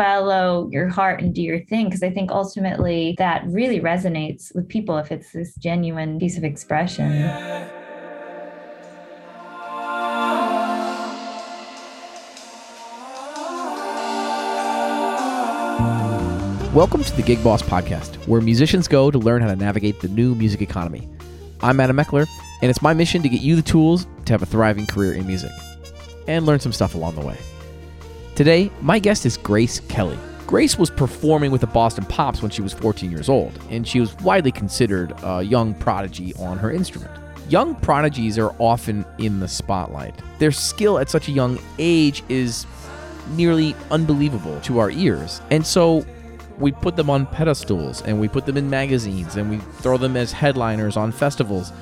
follow your heart and do your thing. Because I think ultimately that really resonates with people if it's this genuine piece of expression. Welcome to the Gig Boss Podcast, where musicians go to learn how to navigate the new music economy. I'm Adam Meckler, and it's my mission to get you the tools to have a thriving career in music and learn some stuff along the way. Today, my guest is Grace Kelly. Grace was performing with the Boston Pops when she was 14 years old, and she was widely considered a young prodigy on her instrument. Young prodigies are often in the spotlight. Their skill at such a young age is nearly unbelievable to our ears. And so we put them on pedestals and we put them in magazines and we throw them as headliners on festivals.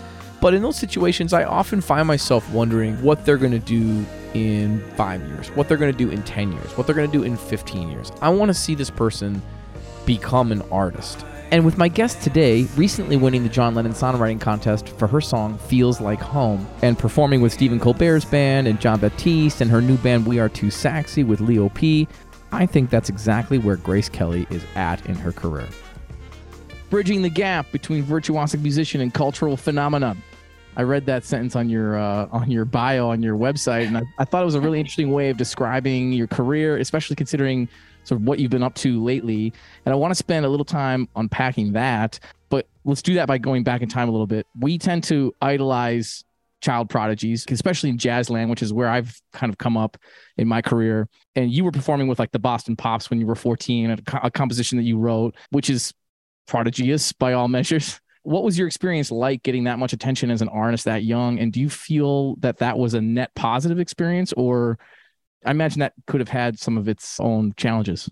But in those situations, I often find myself wondering what they're going to do in five years, what they're going to do in 10 years, what they're going to do in 15 years. I want to see this person become an artist. And with my guest today, recently winning the John Lennon Songwriting Contest for her song Feels Like Home, and performing with Stephen Colbert's band and Jon Batiste and her new band We Are Too Saxy with Leo P, I think that's exactly where Grace Kelly is at in her career. Bridging the gap between virtuosic musician and cultural phenomenon. I read that sentence on your uh, on your bio on your website, and I, I thought it was a really interesting way of describing your career, especially considering sort of what you've been up to lately. And I want to spend a little time unpacking that. But let's do that by going back in time a little bit. We tend to idolize child prodigies, especially in jazz land, which is where I've kind of come up in my career. And you were performing with like the Boston Pops when you were 14, a, a composition that you wrote, which is prodigious by all measures. What was your experience like getting that much attention as an artist that young? And do you feel that that was a net positive experience or i imagine that could have had some of its own challenges?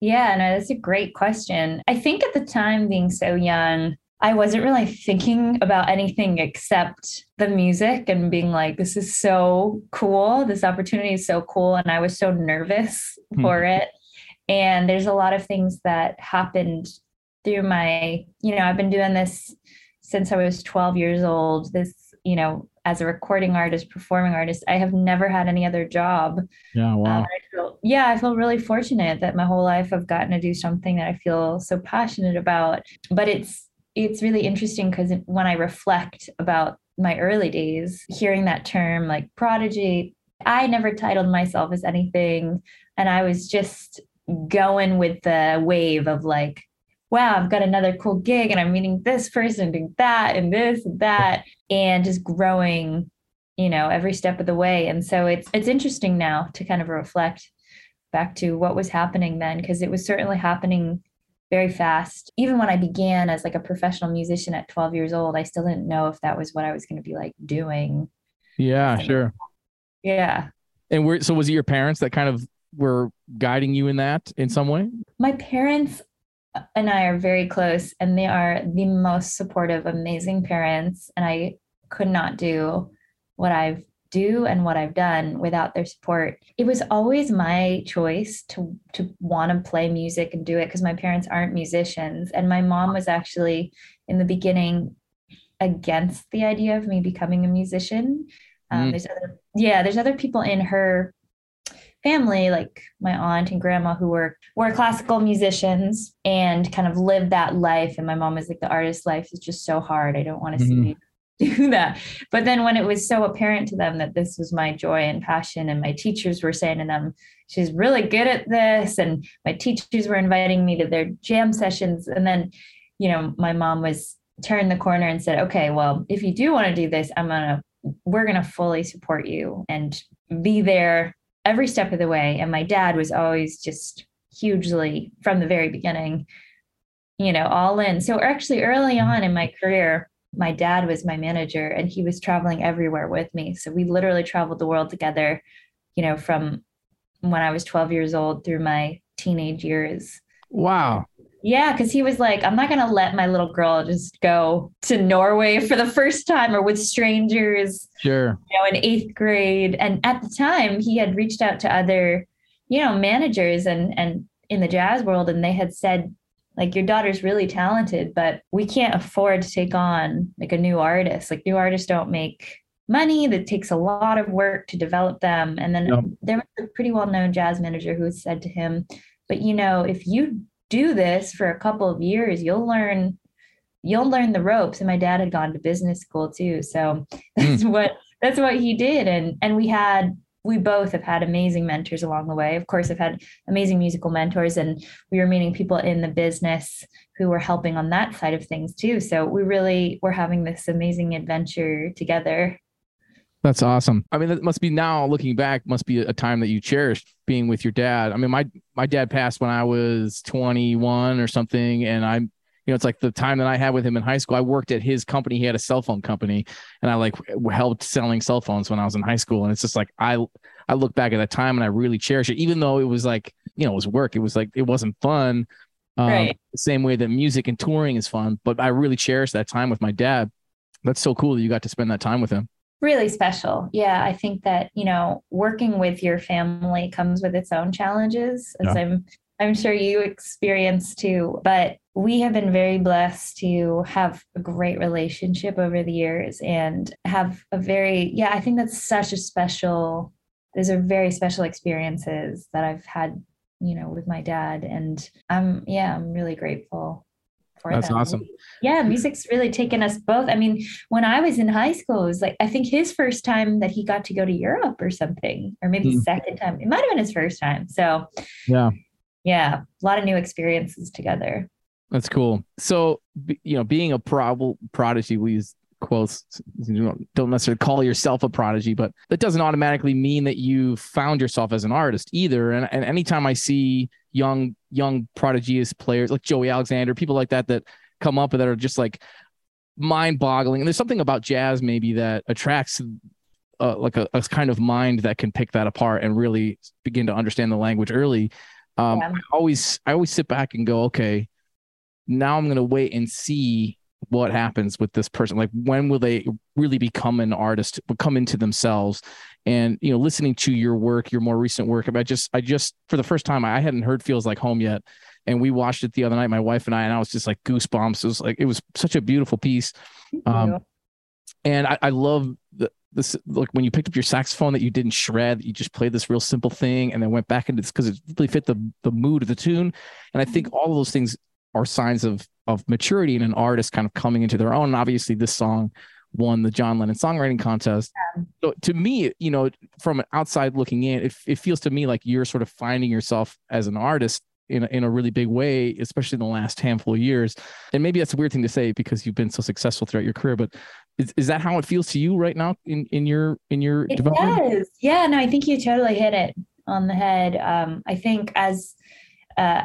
Yeah no that's a great question. I think at the time being so young i wasn't really thinking about anything except the music and being like this is so cool. This opportunity is so cool. And i was so nervous hmm. for it. And there's a lot of things that happened through my, you know, I've been doing this since I was 12 years old. This, you know, as a recording artist, performing artist, I have never had any other job. Yeah, wow. Um, I feel, yeah, I feel really fortunate that my whole life I've gotten to do something that I feel so passionate about. But it's it's really interesting because when I reflect about my early days, hearing that term like prodigy, I never titled myself as anything, and I was just going with the wave of like wow, I've got another cool gig and I'm meeting this person, doing that and this and that, and just growing, you know, every step of the way. And so it's it's interesting now to kind of reflect back to what was happening then, because it was certainly happening very fast. Even when I began as like a professional musician at 12 years old, I still didn't know if that was what I was going to be like doing. Yeah, so, sure. Yeah. And were so was it your parents that kind of were guiding you in that in some way? My parents and I are very close, and they are the most supportive, amazing parents. And I could not do what I've do and what I've done without their support. It was always my choice to to want to play music and do it because my parents aren't musicians, and my mom was actually in the beginning against the idea of me becoming a musician. Um, mm. There's other, yeah, there's other people in her family, like my aunt and grandma, who were were classical musicians and kind of lived that life. And my mom was like, the artist life is just so hard. I don't want to mm-hmm. see you do that. But then when it was so apparent to them that this was my joy and passion, and my teachers were saying to them, she's really good at this, and my teachers were inviting me to their jam sessions, and then, you know, my mom was turned the corner and said, okay, well, if you do want to do this, I'm gonna we're going to fully support you and be there every step of the way. And my dad was always just hugely from the very beginning, you know, all in. So actually early mm-hmm. on in my career, my dad was my manager and he was traveling everywhere with me. So we literally traveled the world together, you know, from when I was 12 years old through my teenage years. Wow. Yeah, because he was like, I'm not going to let my little girl just go to Norway for the first time or with strangers. Sure. You know, in eighth grade. And at the time, he had reached out to other, you know, managers and and in the jazz world, and they had said, like, your daughter's really talented, but we can't afford to take on like a new artist. Like, new artists don't make money that takes a lot of work to develop them and then there was a pretty well-known jazz manager who said to him but you know, if you do this for a couple of years, you'll learn you'll learn the ropes. And my dad had gone to business school too. So that's mm. what that's what he did. And and we had we both have had amazing mentors along the way. Of course, I've had amazing musical mentors, and we were meeting people in the business who were helping on that side of things too. So we really were having this amazing adventure together. That's awesome. I mean, that must be now looking back, must be a time that you cherished being with your dad. I mean, my my dad passed when I was 21 or something, and I'm you know, it's like the time that I had with him in high school. I worked at his company. He had a cell phone company, and I like helped selling cell phones when I was in high school. And it's just like I I look back at that time and I really cherish it, even though it was like you know it was work. It was like it wasn't fun. Um, right. The same way that music and touring is fun, but I really cherish that time with my dad. That's so cool that you got to spend that time with him really special. Yeah, I think that, you know, working with your family comes with its own challenges, as yeah. I'm I'm sure you experience too. But we have been very blessed to have a great relationship over the years and have a very, yeah, I think that's such a special, those are very special experiences that I've had, you know, with my dad. And I'm, yeah, I'm really grateful for That's them. awesome. Yeah, music's really taken us both. I mean, when I was in high school, it was like I think his first time that he got to go to Europe or something, or maybe mm. second time. It might have been his first time. So yeah, yeah, a lot of new experiences together. That's cool. So, you know, being a pro- prodigy, we use quotes, you don't necessarily call yourself a prodigy, but that doesn't automatically mean that you found yourself as an artist either. And, and anytime I see young, young prodigious players like Joey Alexander, people like that, that come up and that are just like mind boggling. And there's something about jazz maybe that attracts uh, like a, a, kind of mind that can pick that apart and really begin to understand the language early. Um, yeah. I always I always sit back and go, okay, now I'm gonna wait and see what happens with this person. Like when will they really become an artist, come into themselves? And you know, listening to your work, your more recent work, I just I just for the first time I hadn't heard Feels Like Home yet. And we watched it the other night, my wife and I, and I was just like goosebumps. It was like it was such a beautiful piece. Um, and I, I love the, this like when you picked up your saxophone that you didn't shred you just played this real simple thing and then went back into this because it really fit the the mood of the tune and i think all of those things are signs of of maturity and an artist kind of coming into their own and obviously this song won the john lennon songwriting contest yeah. so to me you know from outside looking in it, it feels to me like you're sort of finding yourself as an artist in a, in a really big way, especially in the last handful of years. And maybe that's a weird thing to say because you've been so successful throughout your career, but is, is that how it feels to you right now in, in your in your it development? Does. Yeah, no, I think you totally hit it on the head. Um, I think as uh,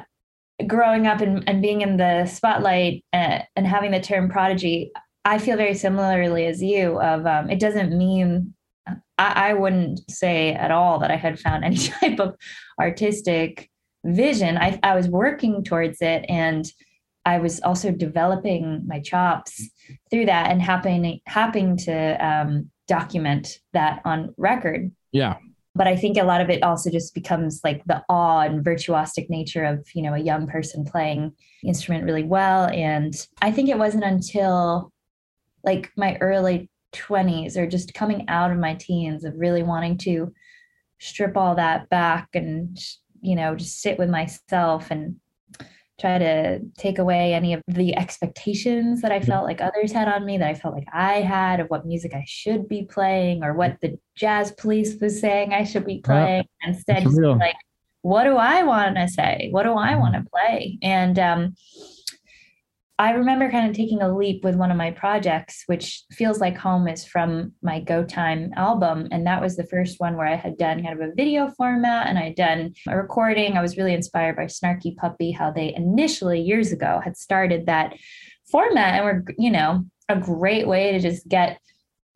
growing up and, and being in the spotlight uh, and having the term prodigy, I feel very similarly as you. Of um, it doesn't mean I, I wouldn't say at all that I had found any type of artistic vision. I, I was working towards it and I was also developing my chops through that and happening happening to um, document that on record. Yeah. But I think a lot of it also just becomes like the awe and virtuosic nature of you know a young person playing instrument really well. And I think it wasn't until like my early 20s or just coming out of my teens of really wanting to strip all that back and you know just sit with myself and try to take away any of the expectations that I felt like others had on me, that I felt like I had of what music I should be playing or what the jazz police was saying I should be playing. Yeah, Instead, just like, what do I want to say? What do I want to play? And um, I remember kind of taking a leap with one of my projects, which feels like home is from my Go Time album. And that was the first one where I had done kind of a video format and I had done a recording. I was really inspired by Snarky Puppy, how they initially years ago had started that format and were, you know, a great way to just get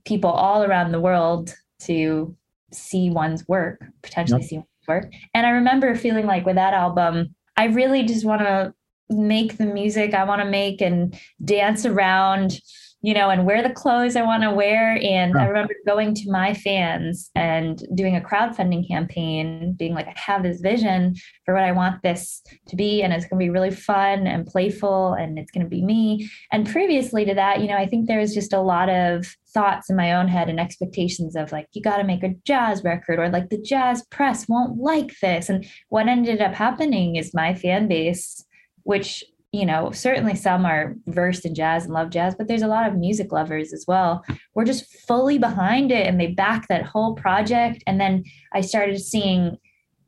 people all around the world to see one's work, potentially yep. see one's work. And I remember feeling like with that album, I really just want to make the music I want to make and dance around you know, and wear the clothes I want to wear. And I remember going to my fans and doing a crowdfunding campaign, being like, I have this vision for what I want this to be. And it's going to be really fun and playful and it's going to be me. And previously to that, you know, I think there's just a lot of thoughts in my own head and expectations of like, you got to make a jazz record or like the jazz press won't like this. And what ended up happening is my fan base, which you know, certainly some are versed in jazz and love jazz, but there's a lot of music lovers as well. We're just fully behind it and they back that whole project. And then I started seeing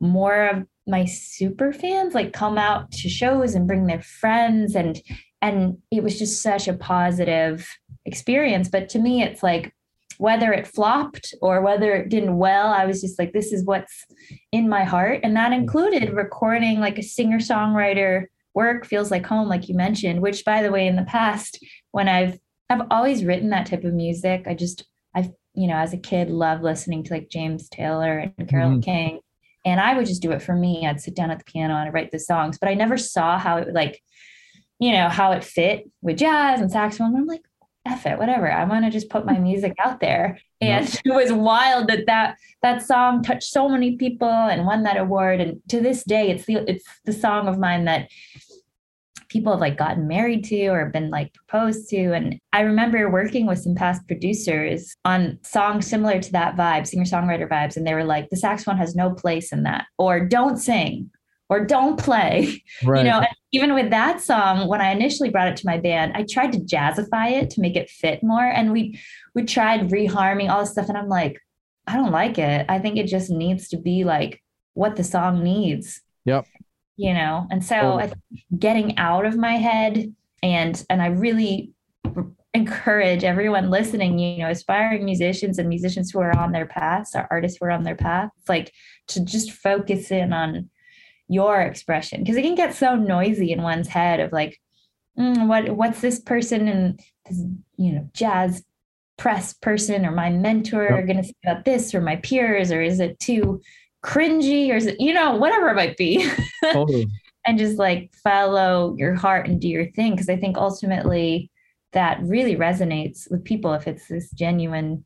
more of my super fans like come out to shows and bring their friends and and it was just such a positive experience. But to me, it's like whether it flopped or whether it didn't well, I was just like, this is what's in my heart. And that mm-hmm. included recording like a singer songwriter work feels like home like you mentioned which by the way in the past when i've i've always written that type of music i just i've you know as a kid loved listening to like james taylor and Carole mm-hmm. king and i would just do it for me i'd sit down at the piano and I'd write the songs but i never saw how it would like you know how it fit with jazz and saxophone i'm like F it, whatever. I want to just put my music out there. And it was wild that that that song touched so many people and won that award. And to this day, it's the it's the song of mine that people have like gotten married to or been like proposed to. And I remember working with some past producers on songs similar to that vibe, singer songwriter vibes. And they were like, the saxophone has no place in that, or don't sing, or don't play. Right. You know, even with that song, when I initially brought it to my band, I tried to jazzify it to make it fit more. And we we tried reharming all this stuff. And I'm like, I don't like it. I think it just needs to be like what the song needs. Yep you know and so oh. getting out of my head and and i really encourage everyone listening you know aspiring musicians and musicians who are on their paths or artists who are on their path like to just focus in on your expression because it can get so noisy in one's head of like mm, what what's this person and this you know jazz press person or my mentor yep. going to say about this or my peers or is it too cringy or is it, you know whatever it might be totally. and just like follow your heart and do your thing because i think ultimately that really resonates with people if it's this genuine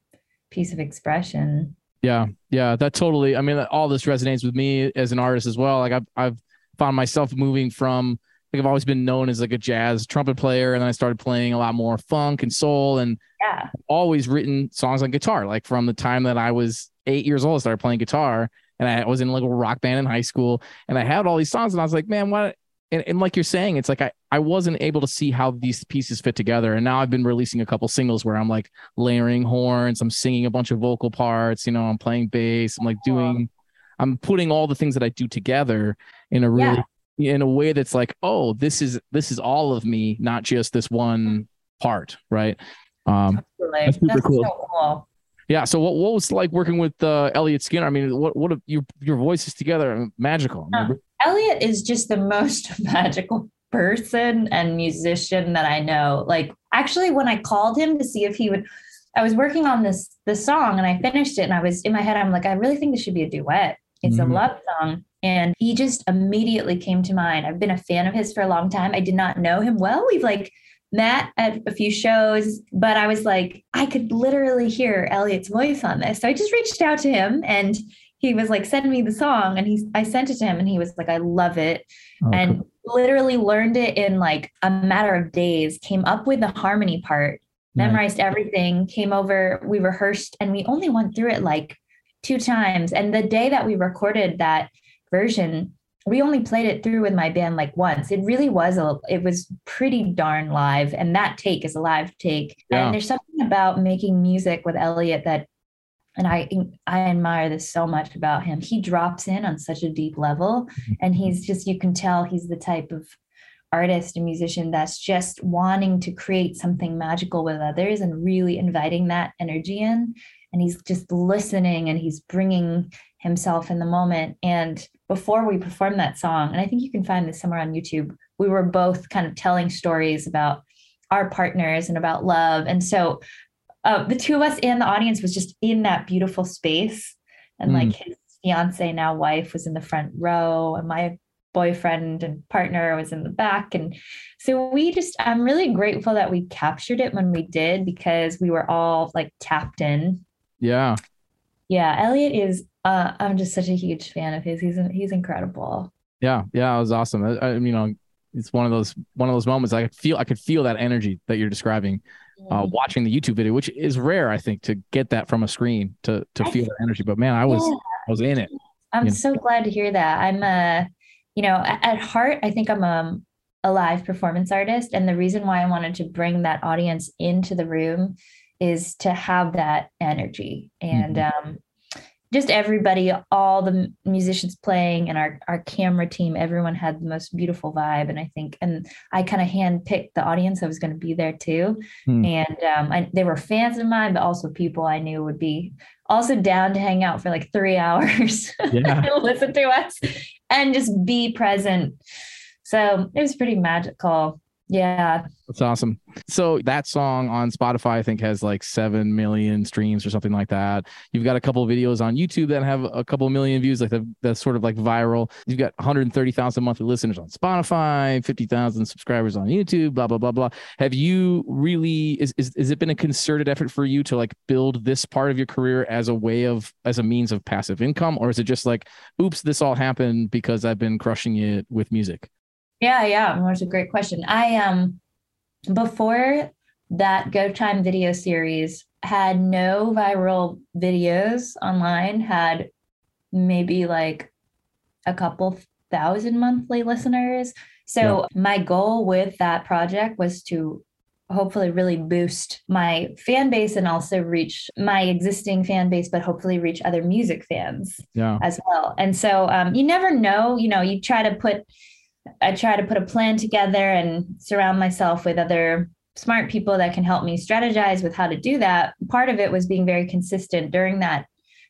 piece of expression yeah yeah that totally i mean all this resonates with me as an artist as well like i've, I've found myself moving from like I've always been known as like a jazz trumpet player, and then I started playing a lot more funk and soul, and yeah, always written songs on guitar. Like from the time that I was eight years old, I started playing guitar, and I was in like a rock band in high school, and I had all these songs, and I was like, man, what? And, and like you're saying, it's like I I wasn't able to see how these pieces fit together, and now I've been releasing a couple singles where I'm like layering horns, I'm singing a bunch of vocal parts, you know, I'm playing bass, I'm like doing, I'm putting all the things that I do together in a really yeah. in a way that's like, oh, this is this is all of me, not just this one part, right? Um, that's super that's cool. So cool. Yeah. So what, what was like working with uh, Elliot Skinner? I mean, what what your your voices together are magical. Uh, Elliot is just the most magical person and musician that I know. Like actually, when I called him to see if he would, I was working on this this song and I finished it and I was in my head. I'm like, I really think this should be a duet. It's mm-hmm. a love song. And he just immediately came to mind. I've been a fan of his for a long time. I did not know him well. We've like met at a few shows, but I was like, I could literally hear Elliot's voice on this. So I just reached out to him and he was like, send me the song. And he I sent it to him and he was like, I love it. Oh, and cool. literally learned it in like a matter of days, came up with the harmony part, memorized everything, came over, we rehearsed, and we only went through it like two times. And the day that we recorded that version, we only played it through with my band like once. It really was a it was pretty darn live and that take is a live take. Yeah. And there's something about making music with Elliot that and I I admire this so much about him. He drops in on such a deep level mm-hmm. and he's just you can tell he's the type of artist and musician that's just wanting to create something magical with others and really inviting that energy in and he's just listening and he's bringing himself in the moment and before we performed that song, and I think you can find this somewhere on YouTube, we were both kind of telling stories about our partners and about love. And so uh, the two of us and the audience was just in that beautiful space. And mm. like his fiance, now wife, was in the front row, and my boyfriend and partner was in the back. And so we just, I'm really grateful that we captured it when we did because we were all like tapped in. Yeah. Yeah. Elliot is, uh, I'm just such a huge fan of his. He's, he's incredible. Yeah. Yeah. It was awesome. I, I you know, it's one of those, one of those moments I could feel, I could feel that energy that you're describing. Uh, mm-hmm. watching the YouTube video, which is rare, I think, to get that from a screen to to feel that energy. But man, I was yeah. I was in it. I'm you know? so glad to hear that. I'm a you know, at, at heart, I think I'm a, a live performance artist. And the reason why I wanted to bring that audience into the room is to have that energy. And mm-hmm. um, just everybody, all the musicians playing and our, our camera team, everyone had the most beautiful vibe. And I think, and I kind of handpicked the audience that was going to be there too. Mm. And um, I, they were fans of mine, but also people I knew would be also down to hang out for like three hours yeah. and listen to us and just be present. So it was pretty magical. Yeah. That's awesome. So that song on Spotify, I think, has like 7 million streams or something like that. You've got a couple videos on YouTube that have a couple million views, like the, that's sort of like viral. You've got 130,000 monthly listeners on Spotify, 50,000 subscribers on YouTube, blah, blah, blah, blah. Have you really, is, is, is it been a concerted effort for you to like build this part of your career as a way of, as a means of passive income? Or is it just like, oops, this all happened because I've been crushing it with music? Yeah, yeah, that's a great question. I um before that Go Time video series had no viral videos online, had maybe like a couple thousand monthly listeners. So yeah. my goal with that project was to hopefully really boost my fan base and also reach my existing fan base but hopefully reach other music fans yeah. as well and so um, you never know you know you try to put I try to put a plan together and surround myself with other smart people that can help me strategize with how to do that. Part of it was being very consistent during that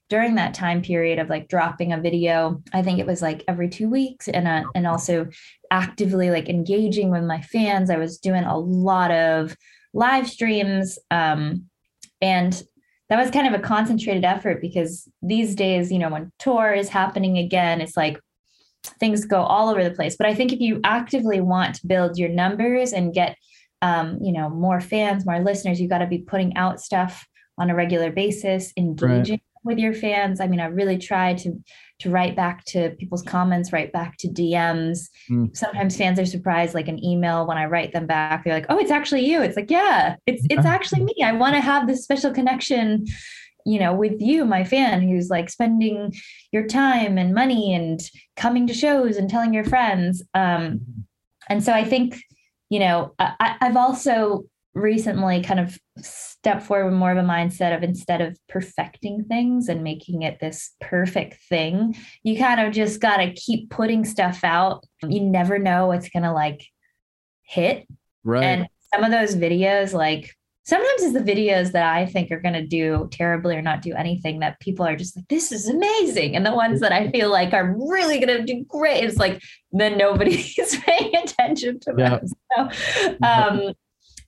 during that time period of like dropping a video. I think it was like every 2 weeks and uh, and also actively like engaging with my fans. I was doing a lot of live streams um, and that was kind of a concentrated effort because these days, you know, when tour is happening again, it's like things go all over the place. But I think if you actively want to build your numbers and get, um, you know, more fans, more listeners, you got to be putting out stuff on a regular basis, engaging right. with your fans. I mean, I really try to to write back to people's comments, write back to DMs. Mm. Sometimes fans are surprised, like an email when I write them back, they're like, "Oh, it's actually you." It's like, yeah, it's it's actually me. I want to have this special connection you know with you my fan who's like spending your time and money and coming to shows and telling your friends um and so i think you know I, i've also recently kind of stepped forward with more of a mindset of instead of perfecting things and making it this perfect thing you kind of just got to keep putting stuff out. You never know what's gonna like hit. Right. And some of those videos like sometimes it's the videos that I think are going to do terribly or not do anything that people are just like, this is amazing. And the ones that I feel like are really going to do great, it's like, then nobody's paying attention to them. So, um,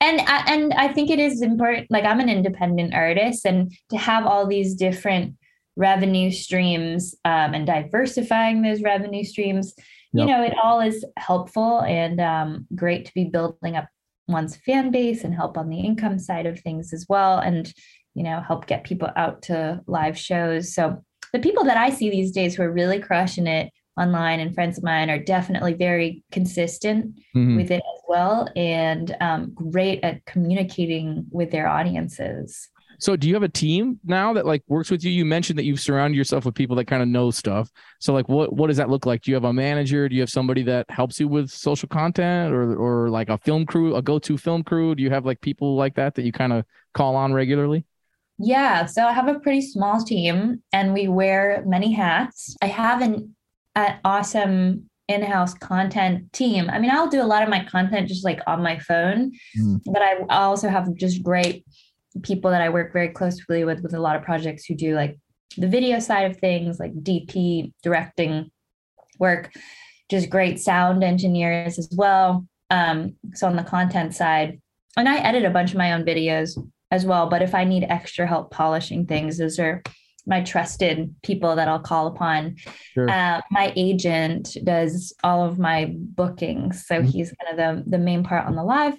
and and I think it is important. Like I'm an independent artist, and to have all these different revenue streams um, and diversifying those revenue streams, yep. you know, it all is helpful and um, great to be building up one's fan base and help on the income side of things as well and you know help get people out to live shows so the people that i see these days who are really crushing it online and friends of mine are definitely very consistent mm-hmm. with it as well and um, great at communicating with their audiences so do you have a team now that like works with you? You mentioned that you've surrounded yourself with people that kind of know stuff. So like what what does that look like? Do you have a manager? Do you have somebody that helps you with social content or or like a film crew, a go-to film crew? Do you have like people like that that you kind of call on regularly? Yeah, so I have a pretty small team and we wear many hats. I have an, an awesome in-house content team. I mean, I'll do a lot of my content just like on my phone, mm. but I also have just great people that I work very closely with with a lot of projects who do like the video side of things, like DP directing work, just great sound engineers as well. Um, so on the content side, and I edit a bunch of my own videos as well. But if I need extra help polishing things, those are my trusted people that I'll call upon. Sure. Uh, my agent does all of my bookings, so Mhm. he's kind of the the main part on the live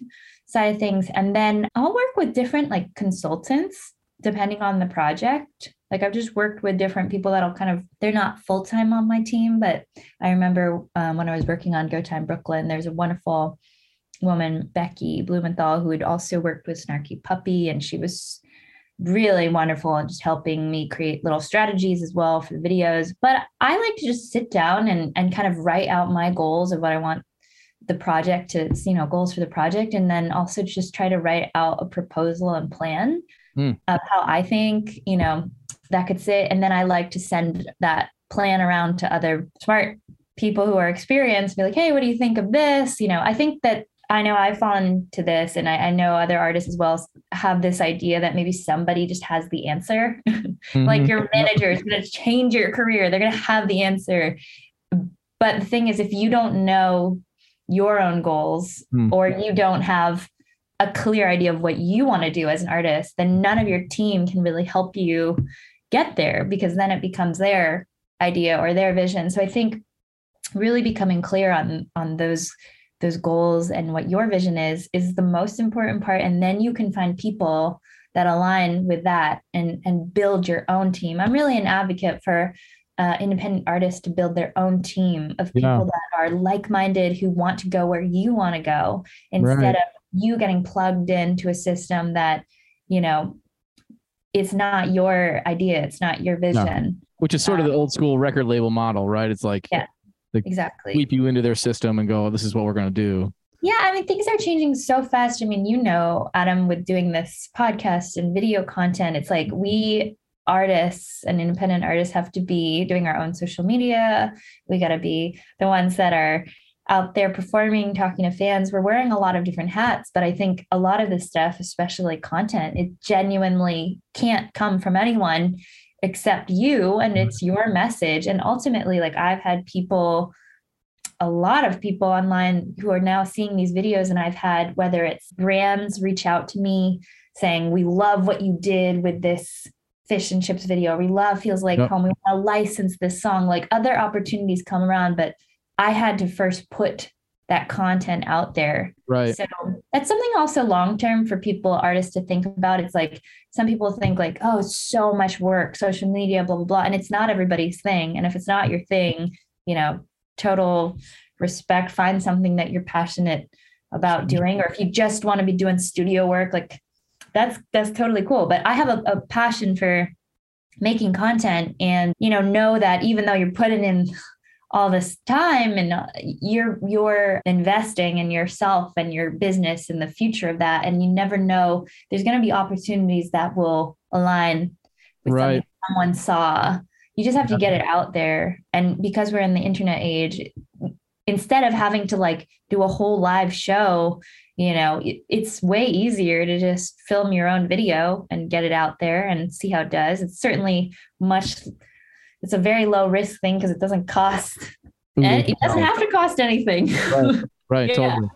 side of things, and then I'll work with different like consultants depending on the project. Like I've just worked with different people that'll kind of they're not full time on my team, but I remember um, when I was working on Go Time Brooklyn, there's a wonderful woman, Becky Blumenthal, who had also worked with Snarky Puppy, and she was really wonderful and just helping me create little strategies as well for the videos. But I like to just sit down and and kind of write out my goals of what I want the project to, you know, goals for the project, and then also just try to write out a proposal and plan Hmm. of how I think, you know, that could sit. And then I like to send that plan around to other smart people who are experienced, be like, hey, what do you think of this? You know, I think that I know I've fallen to this, and I, I know other artists as well have this idea that maybe somebody just has the answer. like Mhm. your manager is going to change your career, they're going to have the answer. But the thing is, if you don't know your own goals Hmm. or you don't have a clear idea of what you want to do as an artist, then none of your team can really help you get there because then it becomes their idea or their vision. So I think really becoming clear on on those those goals and what your vision is is the most important part and then you can find people that align with that and and build your own team i'm really an advocate for uh, independent artists to build their own team of people Yeah. that are like-minded who want to go where you want to go instead Right. of you getting plugged into a system that you know it's not your idea it's not your vision Which is sort of the old school record label model, right? It's like Yeah. exactly sweep you into their system and go, this is what we're going to do. Yeah, I mean, things are changing so fast. I mean, you know, Adam, with doing this podcast and video content, it's like we artists and independent artists have to be doing our own social media. We got to be the ones that are out there performing, talking to fans. We're wearing a lot of different hats, but I think a lot of this stuff, especially content, it genuinely can't come from anyone except you and mm-hmm. it's your message. And ultimately, like I've had people a lot of people online who are now seeing these videos and I've had whether it's brands reach out to me saying we love what you did with this fish and chips video we love feels like Yep. home we want to license this song like other opportunities come around but I had to first put that content out there Right. so that's something also long term for people, artists to think about. It's like some people think like, oh, it's so much work, social media, blah, blah, blah. And it's not everybody's thing. And if it's not your thing, you know, total respect, find something that you're passionate about doing. Or if you just want to be doing studio work, like that's that's totally cool. But I have a, a passion for making content and you know know that even though you're putting in all this time and uh, you're you're investing in yourself and your business and the future of that and you never know there's going to be opportunities that will align with Right. something someone saw you just have to get it out there and because we're in the internet age instead of having to like do a whole live show you know it's way easier to just film your own video and get it out there and see how it does it's certainly much it's a very low risk thing because it doesn't cost and it doesn't have to cost anything Right. Right. Yeah. Totally.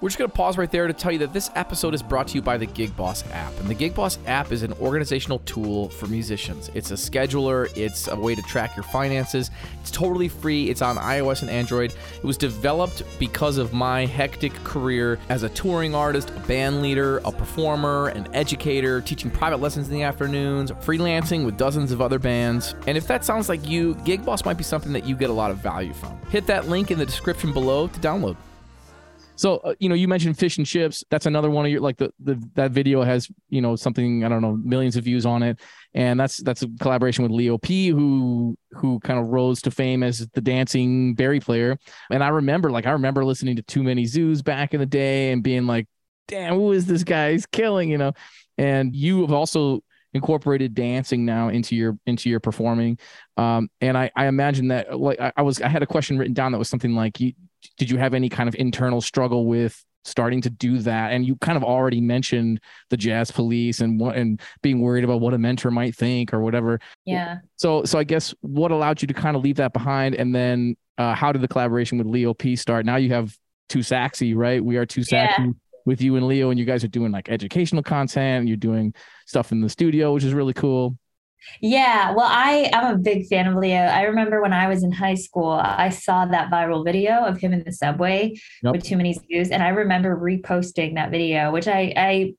We're just going to pause right there to tell you that this episode is brought to you by the Gig Boss app. And the Gig Boss app is an organizational tool for musicians. It's a scheduler, it's a way to track your finances. It's totally free. It's on iOS and Android. It was developed because of my hectic career as a touring artist, a band leader, a performer, an educator, teaching private lessons in the afternoons, freelancing with dozens of other bands. And if that sounds like you, Gig Boss might be something that you get a lot of value from. Hit that link in the description below to download. So uh, you know, you mentioned fish and chips. That's another one of your like the, the that video has you know something I don't know millions of views on it, and that's that's a collaboration with Leo P, who who kind of rose to fame as the dancing bari player. And I remember like I remember listening to Too Many Zoos back in the day and being like, damn, who is this guy? He's killing, you know. And you have also incorporated dancing now into your into your performing um and i i imagine that like I, I was i had a question written down that was something like you did you have any kind of internal struggle with starting to do that? And you kind of already mentioned the jazz police and what and being worried about what a mentor might think or whatever. Yeah. So so i guess what allowed you to kind of leave that behind? And then uh, how did the collaboration with leo p start? Now you have too saxy right? We are too Yeah. with you and leo and you guys are doing like educational content and you're doing stuff in the studio which is really cool Yeah, well, I I'm a big fan of Leo. I remember when I was in high school, I saw that viral video of him in the subway Yep. with Too Many Zoos, and I remember reposting that video, which I I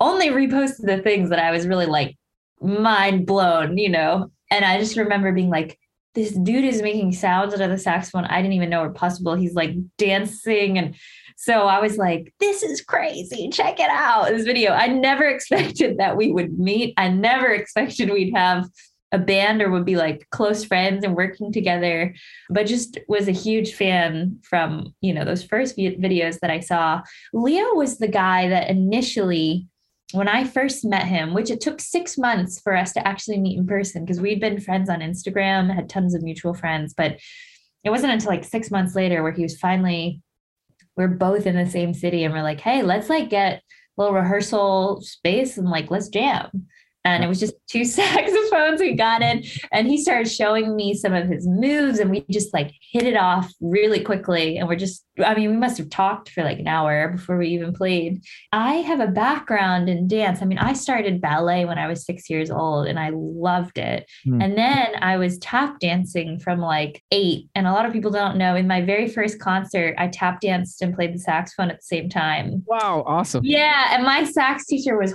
only reposted the things that I was really like mind blown, you know. And I just remember being like, this dude is making sounds out of the saxophone I didn't even know were possible. He's like dancing and so I was like, this is crazy. Check it out. This video. I never expected that we would meet. I never expected we'd have a band or would be like close friends and working together, but just was a huge fan from, you know, those first videos that I saw. Leo was the guy that initially when I first met him, which it took six months for us to actually meet in person because we'd been friends on Instagram, had tons of mutual friends, but it wasn't until like six months later where he was finally we're both in the same city and we're like, hey, let's like get a little rehearsal space and like let's jam. And it was just two saxophones we got in. And he started showing me some of his moves and we just like hit it off really quickly. And we're just, I mean, we must have talked for like an hour before we even played. I have a background in dance. I mean, I started ballet when I was six years old and I loved it. Hmm. And then I was tap dancing from like eight. And a lot of people don't know in my very first concert, I tap danced and played the saxophone at the same time. Wow, awesome. Yeah. And my sax teacher was,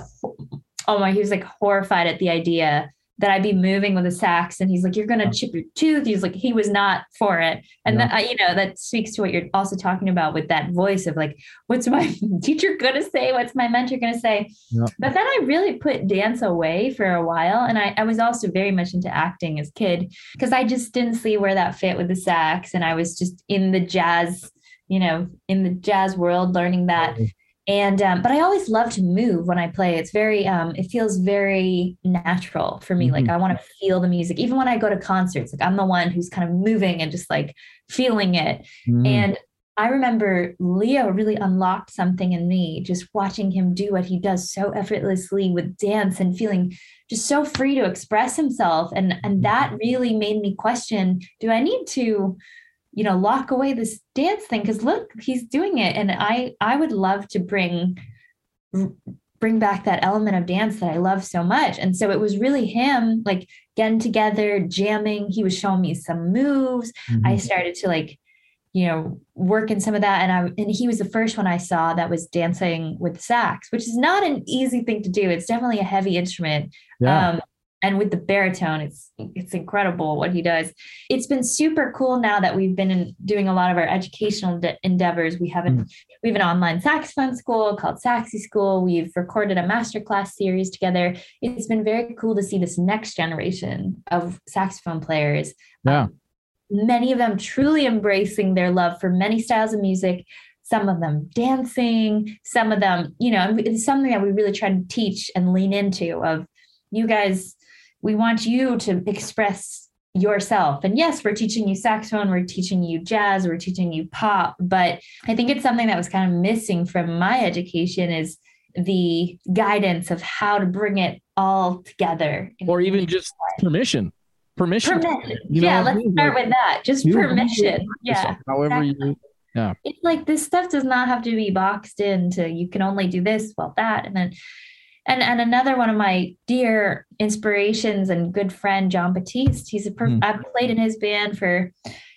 oh my, he was like horrified at the idea that I'd be moving with a sax. And he's like, you're going to chip your tooth. He's like, he was not for it. And Yeah. that, you know, that speaks to what you're also talking about with that voice of like, what's my teacher going to say? What's my mentor going to say? Yeah. But then I really put dance away for a while. And I, I was also very much into acting as a kid because I just didn't see where that fit with the sax. And I was just in the jazz, you know, in the jazz world, learning that and um, but i always love to move when i play. It's very um, it feels very natural for me. Like Mhm. i want to feel the music. Even when i go to concerts like i'm the one who's kind of moving and just like feeling it. Mhm. and i remember leo really unlocked something in me just watching him do what he does so effortlessly with dance and feeling just so free to express himself. And and that really made me question do i need to you know lock away this dance thing because look he's doing it. And i i would love to bring bring back that element of dance that i love so much. And so it was really him like getting together jamming. He was showing me some moves. I Mhm. started to like you know work in some of that. And i and he was the first one i saw that was dancing with sax which is not an easy thing to do. It's definitely a heavy instrument. Yeah. um, and with the baritone, it's it's incredible what he does. It's been super cool now that we've been in, doing a lot of our educational de- endeavors. We have an we have an online saxophone school called Saxy School. We've recorded a masterclass series together. It's been very cool to see this next generation of saxophone players. Yeah. Um, many of them truly embracing their love for many styles of music some of them dancing some of them you know it's something that we really try to teach and lean into of you guys we want you to express yourself and yes we're teaching you saxophone we're teaching you jazz we're teaching you pop but i think it's something that was kind of missing from my education is the guidance of how to bring it all together or even just permission. Permission. permission You know yeah let's mean? start Like, with that just permission yeah However you yeah. it's like this stuff does not have to be boxed into you can only do this well that and then and and another one of my dear inspirations and good friend john batiste he's a per- Hmm. i played in his band for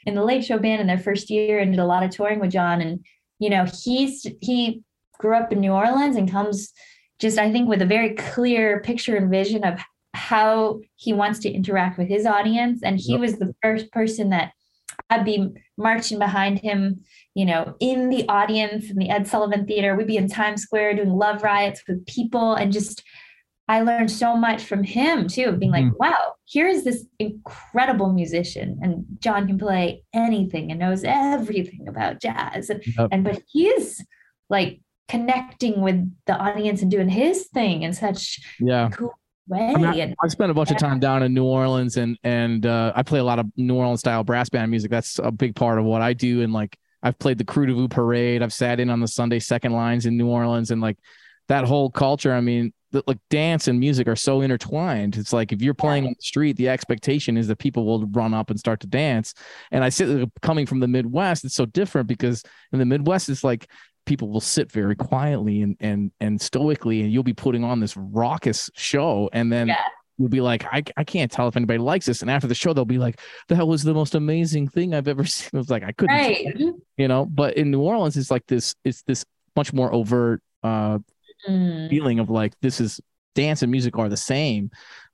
in the late show band in their first year and did a lot of touring with john and you know he's he grew up in new orleans and comes just i think with a very clear picture and vision of how he wants to interact with his audience and he Yep. was the first person that i'd be marching behind him you know, in the audience in the Ed Sullivan Theater. We'd be in Times Square doing love riots with people and just I learned so much from him too, being like, mm. wow, here is this incredible musician, and John can play anything and knows everything about jazz. And, Yep. and but he's like connecting with the audience and doing his thing in such yeah. cool way. I mean, and I've spent a bunch of time down in New Orleans and and uh, I play a lot of New Orleans style brass band music. That's a big part of what I do. And like I've played the Krewe du Vieux parade. I've sat in on the Sunday second lines in New Orleans and like that whole culture. I mean, the, like dance and music are so intertwined. It's like if you're playing on the street, the expectation is that people will run up and start to dance. And I sit coming from the Midwest, it's so different because in the Midwest, it's like people will sit very quietly and and and stoically, and you'll be putting on this raucous show, and then Yeah. will be like, I, I can't tell if anybody likes this. And after the show, they'll be like, that was the most amazing thing I've ever seen. I was like, I couldn't, right. you know, but in New Orleans, it's like this, it's this much more overt uh, Mm. feeling of like, this is dance and music are the same,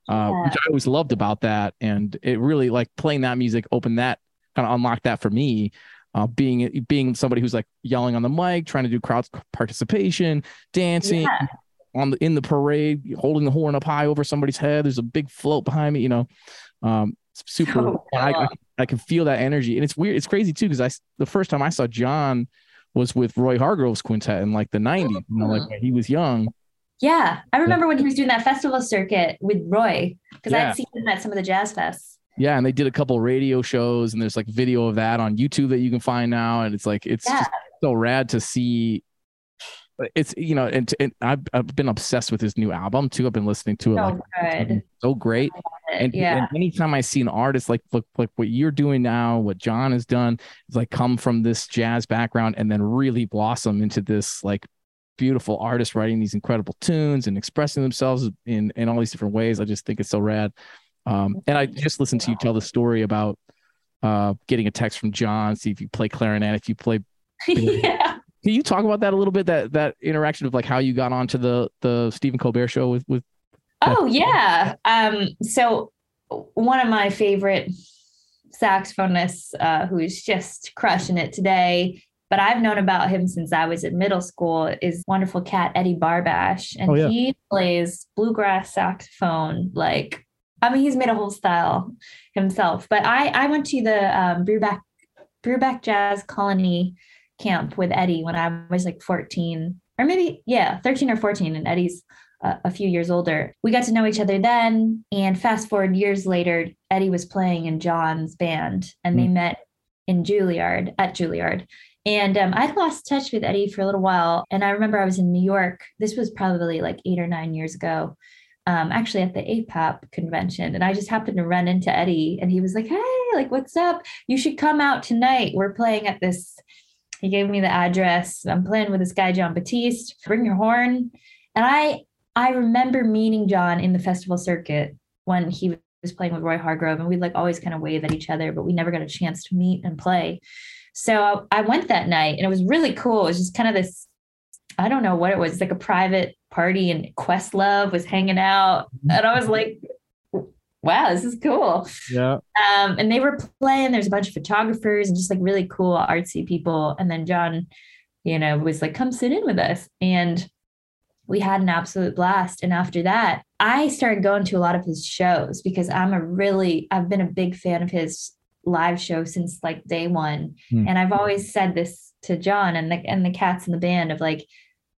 uh, Yeah. which I always loved about that. And it really like playing that music opened that kind of unlocked that for me. Uh, being being somebody who's like yelling on the mic, trying to do crowd participation, dancing, Yeah. on the in the parade, holding the horn up high over somebody's head. There's a big float behind me, you know. Um, super. So I, I. I can feel that energy, and it's weird. It's crazy too because I the first time I saw John was with Roy Hargrove's quintet in like the '90s. You know, like when he was young. Yeah. I remember when he was doing that festival circuit with Roy, because Yeah. I'd seen him at some of the jazz fests. Yeah, and they did a couple radio shows, and there's like video of that on YouTube that you can find now, and it's like it's Yeah. just so rad to see. Uh, it's you know, and, and I've I've been obsessed with his new album too. I've been listening to it So like good. so great. And, yeah. and anytime I see an artist like look like what you're doing now, what John has done, is like come from this jazz background and then really blossom into this like beautiful artist writing these incredible tunes and expressing themselves in in all these different ways. I just think it's so rad. Um, and I just listened to you tell the story about uh, getting a text from John, see if you play clarinet, if you play. yeah. Can you talk about that a little bit? That that interaction of like how you got onto the the Stephen Colbert show with with Oh yeah. Um, so one of my favorite saxophonists uh, who's just crushing it today, but I've known about him since I was in middle school is wonderful cat Eddie Barbash. And Oh, yeah. he plays bluegrass saxophone like I mean he's made a whole style himself. But I I went to the um Brubeck Brubeck Jazz Colony camp with Eddie when I was like 14 or maybe yeah 13 or 14 and Eddie's a, a few years older. We got to know each other then. And fast forward years later, Eddie was playing in John's band and they met in Juilliard at Juilliard. And um, I'd lost touch with Eddie for a little while. And I remember I was in New York. This was probably like eight or nine years ago, um, actually at the APAP convention. And I just happened to run into Eddie and he was like, Hey, like, what's up? You should come out tonight. We're playing at this. He gave me the address. I'm playing with this guy, Jon Batiste. Bring your horn. And I I remember meeting John in the festival circuit when he was playing with Roy Hargrove, and we'd like always kind of wave at each other, but we never got a chance to meet and play. So I, I went that night, and it was really cool. It was just kind of this, I don't know what it was, like a private party, and Questlove was hanging out, and I was like, "Wow, this is cool." yeah Um, and they were playing. There's a bunch of photographers and just like really cool artsy people. And then John, you know, was like, "Come sit in with us," and we had an absolute blast. And after that, I started going to a lot of his shows because I'm a really, I've been a big fan of his live show since like day one. Hmm. And I've always said this to John and the and the cats in the band of like,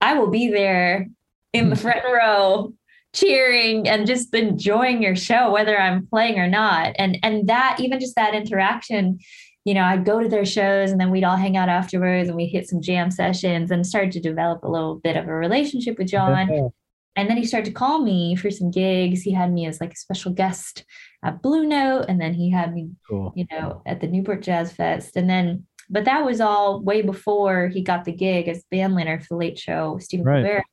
I will be there in the hmm. front row cheering and just enjoying your show whether i'm playing or not. And and that even just that interaction you know i'd go to their shows and then we'd all hang out afterwards and we'd hit some jam sessions and started to develop a little bit of a relationship with john. and then he started to call me for some gigs. He had me as like a special guest at blue note and then he had me cool. you know, at the Newport Jazz Fest. And then, but that was all way before he got the gig as bandleader for the Late Show, Stephen Right. Colbert.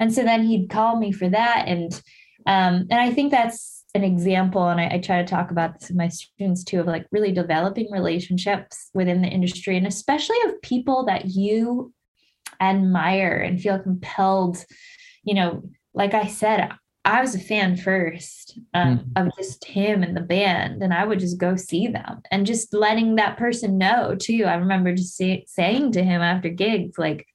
And so then he'd call me for that. And um, and I think that's an example, and I, I try to talk about this with my students too, of like really developing relationships within the industry, and especially of people that you admire and feel compelled. You know, like I said, I was a fan first um, of just him and the band, and I would just go see them and just letting that person know too. I remember just say, saying to him after gigs, like,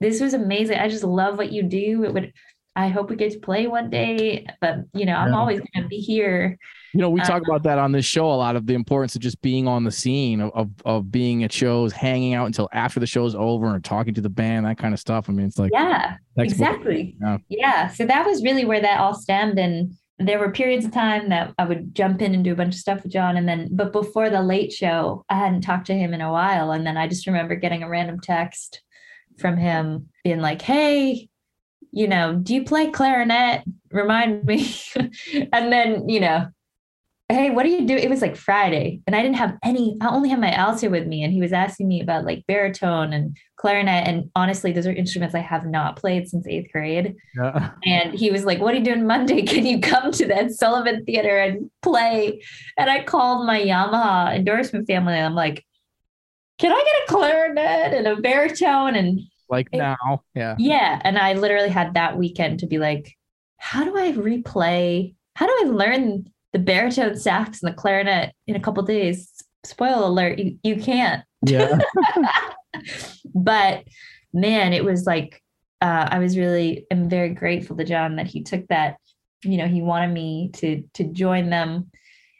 "This was amazing. I just love what you do. It would. I hope we get to play one day, but you know, I'm Yeah. always going to be here." You know, we talk Uh, about that on this show a lot of the importance of just being on the scene of, of of being at shows, hanging out until after the show's over and talking to the band, that kind of stuff. I mean, it's like Yeah, exactly. Yeah. Yeah. So that was really where that all stemmed. And there were periods of time that I would jump in and do a bunch of stuff with John. And then, but before the late show, I hadn't talked to him in a while. And then I just remember getting a random text from him being like, hey, you know, do you play clarinet? Remind me. and then, you know, hey, what do you do? It was like Friday, and I didn't have any. I only had my alto with me, and he was asking me about like baritone and clarinet. And honestly, those are instruments I have not played since eighth grade. Yeah. And he was like, "What are you doing Monday? Can you come to that Sullivan Theater and play?" And I called my Yamaha endorsement family. And I'm like, "Can I get a clarinet and a baritone?" And like it, now, yeah, yeah. And I literally had that weekend to be like, "How do I replay?" How do I learn the baritone sax and the clarinet in a couple days. Spoiler alert, you, you can't. Yeah. but man, it was like uh, I was really am very grateful to John that he took that, you know, he wanted me to to join them.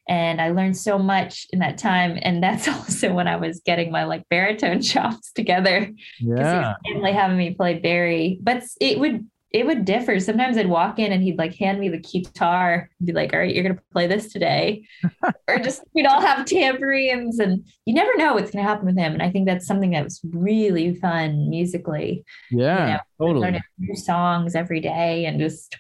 And I learned so much in that time. And that's also when I was getting my like baritone chops together. Yeah. He was having me play bari. But it would it would differ. Sometimes I'd walk in and he'd like hand me the guitar and be like, all right, you're going to play this today. or just, we'd all have tambourines and you never know what's going to happen with him. And I think that's something that was really fun musically. Yeah, you know, totally. Learning new songs every day and just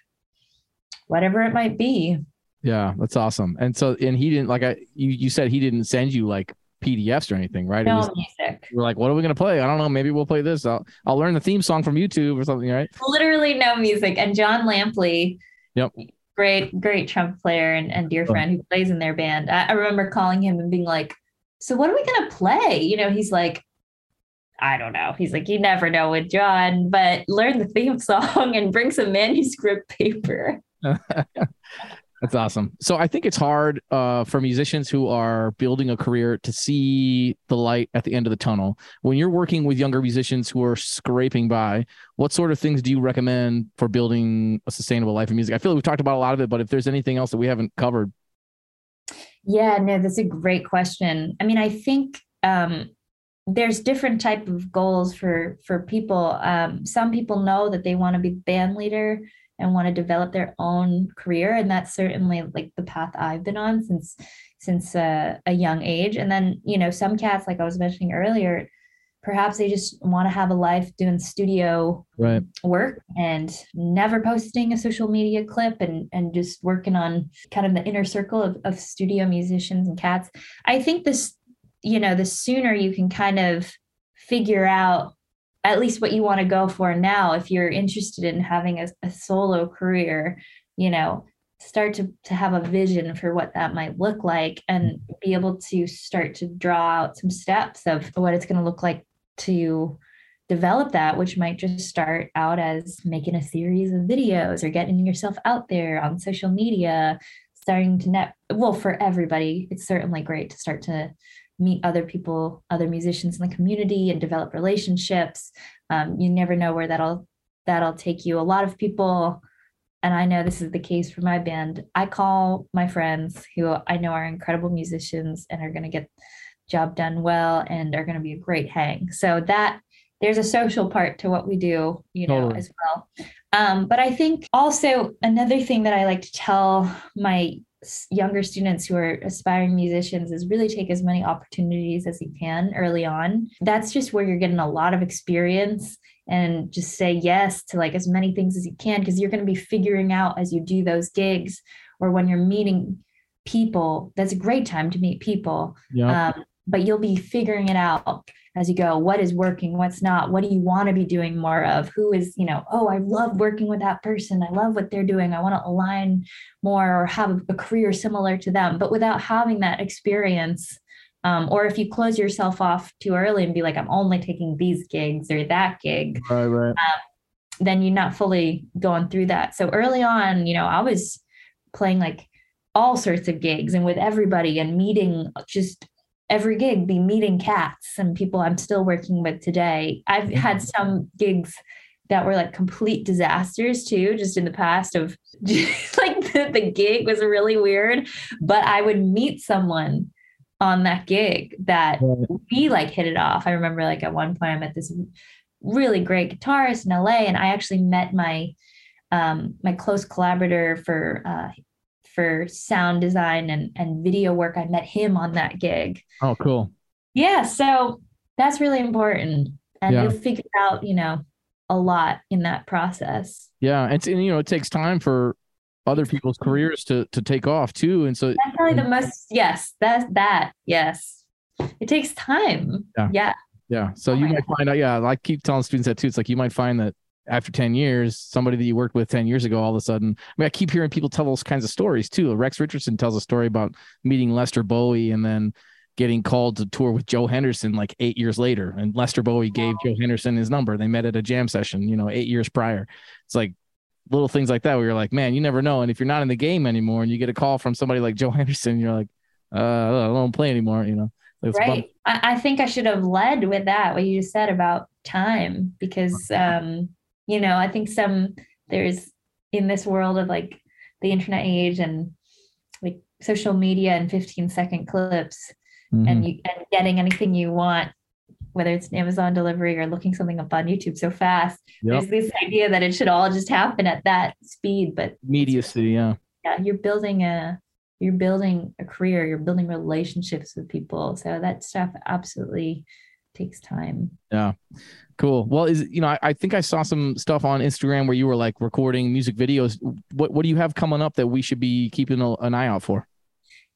whatever it might be. Yeah, that's awesome. And so, and he didn't like I, you, you said he didn't send you like PDFs or anything, right? No was, music. We're like, what are we gonna play? I don't know. Maybe we'll play this. I'll I'll learn the theme song from YouTube or something, right? Literally no music. And Jon Lampley, yep, great, great trumpet player and, and dear oh. friend who plays in their band. I, I remember calling him and being like, "So what are we gonna play?" You know, he's like, I don't know. He's like, you never know with John, but learn the theme song and bring some manuscript paper. That's awesome. So I think it's hard uh, for musicians who are building a career to see the light at the end of the tunnel. When you're working with younger musicians who are scraping by, what sort of things do you recommend for building a sustainable life in music? I feel like we've talked about a lot of it, but if there's anything else that we haven't covered. Yeah, no, that's a great question. I mean, I think um, there's different type of goals for for people. Um, some people know that they want to be band leader and want to develop their own career and that's certainly like the path i've been on since since uh, a young age and then you know some cats like i was mentioning earlier perhaps they just want to have a life doing studio right. work and never posting a social media clip and and just working on kind of the inner circle of, of studio musicians and cats i think this you know the sooner you can kind of figure out at least what you want to go for now if you're interested in having a, a solo career you know start to, to have a vision for what that might look like and be able to start to draw out some steps of what it's going to look like to develop that which might just start out as making a series of videos or getting yourself out there on social media starting to net well for everybody it's certainly great to start to meet other people, other musicians in the community, and develop relationships. Um, you never know where that'll that'll take you. A lot of people, and I know this is the case for my band. I call my friends who I know are incredible musicians and are going to get job done well and are going to be a great hang. So that there's a social part to what we do, you know, totally. as well. Um, but I think also another thing that I like to tell my younger students who are aspiring musicians is really take as many opportunities as you can early on. That's just where you're getting a lot of experience and just say yes to like as many things as you can because you're going to be figuring out as you do those gigs or when you're meeting people. That's a great time to meet people. Yeah. Um, but you'll be figuring it out as you go what is working what's not what do you want to be doing more of? Who is you know oh i love working with that person i love what they're doing i want to align more or have a career similar to them. But without having that experience um, or if you close yourself off too early and be like i'm only taking these gigs or that gig right, right. Um, then you're not fully going through that. So early on you know i was playing like all sorts of gigs and with everybody and meeting just every gig be meeting cats and people I'm still working with today. I've had mm-hmm. some gigs that were like complete disasters too, just in the past of just, like the, the gig was really weird, but I would meet someone on that gig that we like hit it off. I remember like at one point I met this really great guitarist in LA and I actually met my um, my close collaborator for uh, for sound design and, and video work. I met him on that gig. Oh, cool. Yeah. So that's really important. And yeah. you'll figure out, you know, a lot in that process. Yeah. And, and, you know, it takes time for other people's careers to to take off too. And so that's probably the most yes, that's that. Yes. It takes time. Yeah. Yeah. Yeah. So Oh you might find out, yeah, I keep telling students that too. It's like you might find that after 10 years, somebody that you worked with 10 years ago, all of a sudden, I mean, I keep hearing people tell those kinds of stories too. Rex Richardson tells a story about meeting Lester Bowie and then getting called to tour with Joe Henderson like eight years later. And Lester Bowie gave Joe Henderson his number. They met at a jam session, you know, eight years prior. It's like little things like that where you're like, man, you never know. And if you're not in the game anymore and you get a call from somebody like Joe Henderson, you're like, uh, I don't play anymore, you know. It's right I, I think i should have led with that what you just said about time because um you know i think some there's in this world of like the internet age and like social media and 15 second clips Mhm. and you and getting anything you want whether it's an amazon delivery or looking something up on youtube so fast Yep. there's this idea that it should all just happen at that speed but Immediacy, yeah. yeah you're building a you're building a career you're building relationships with people so that stuff absolutely takes time Cool. Well, is you know, I, I think I saw some stuff on Instagram where you were like recording music videos. What what do you have coming up that we should be keeping a, an eye out for?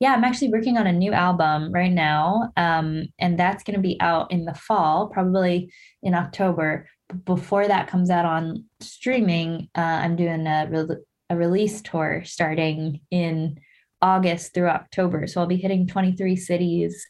yeah i'm actually working on a new album right now um, and that's going to be out in the fall probably in october before that comes out on streaming uh, i'm doing a, re- a release tour starting in august through october so i'll be hitting 23 cities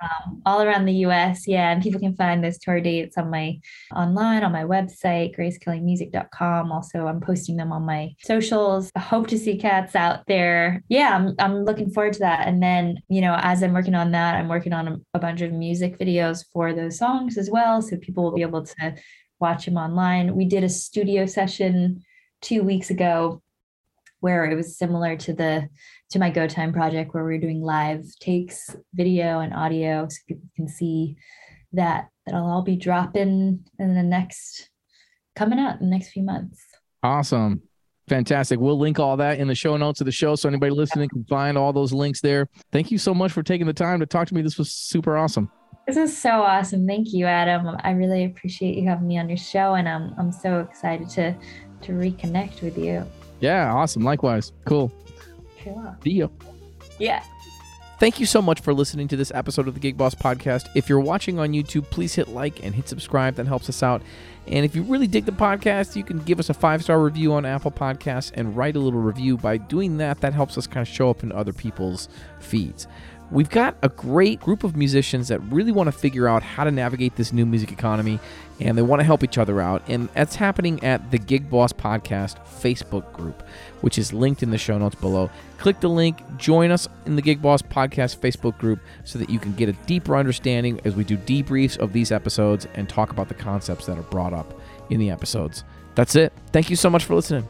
um, all around the US. Yeah, and people can find those tour dates on my online on my website, gracekellymusic.com. Also, I'm posting them on my socials. I hope to see cats out there. Yeah, I'm, I'm looking forward to that. And then, you know, as I'm working on that, I'm working on a, a bunch of music videos for those songs as well. So people will be able to watch them online. We did a studio session two weeks ago where it was similar to the to my go time project where we're doing live takes video and audio so people can see that that'll all be dropping in the next coming out in the next few months Awesome. Fantastic. We'll link all that in the show notes of the show so anybody listening can find all those links there. Thank you so much for taking the time to talk to me. This was super awesome. this is so awesome thank you adam i really appreciate you having me on your show and i'm, I'm so excited to to reconnect with you Yeah, awesome. Likewise. Cool. Sure. Ya. yeah Thank you so much for listening to this episode of the Gig Boss Podcast. If you're watching on YouTube, please hit like and hit subscribe. That helps us out. And if you really dig the podcast, you can give us a five star review on Apple Podcasts and write a little review. By doing that, that helps us kind of show up in other people's feeds. We've got a great group of musicians that really want to figure out how to navigate this new music economy and they want to help each other out. And that's happening at the Gig Boss Podcast Facebook group, which is linked in the show notes below. Click the link, join us in the Gig Boss Podcast Facebook group so that you can get a deeper understanding as we do debriefs of these episodes and talk about the concepts that are brought up in the episodes. That's it. Thank you so much for listening.